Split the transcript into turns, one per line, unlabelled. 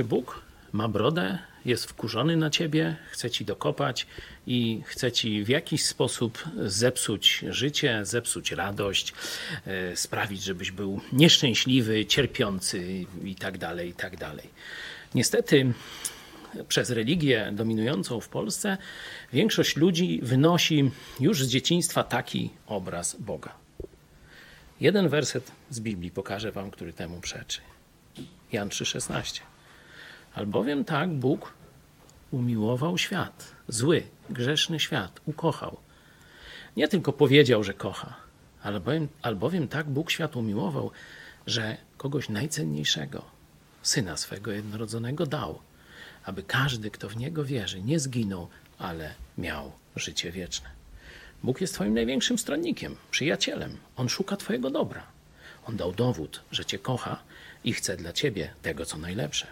Czy Bóg ma brodę, jest wkurzony na ciebie, chce ci dokopać i chce ci w jakiś sposób zepsuć życie, zepsuć radość, e, sprawić, żebyś był nieszczęśliwy, cierpiący i tak dalej, i tak dalej. Niestety przez religię dominującą w Polsce większość ludzi wynosi już z dzieciństwa taki obraz Boga. Jeden werset z Biblii pokażę wam, który temu przeczy. Jan 3,16. Albowiem tak Bóg umiłował świat, zły, grzeszny świat, ukochał. Nie tylko powiedział, że kocha, albowiem, albowiem tak Bóg świat umiłował, że kogoś najcenniejszego, syna swego jednorodzonego dał, aby każdy, kto w niego wierzy, nie zginął, ale miał życie wieczne. Bóg jest Twoim największym stronnikiem, przyjacielem. On szuka Twojego dobra. On dał dowód, że Cię kocha i chce dla Ciebie tego, co najlepsze.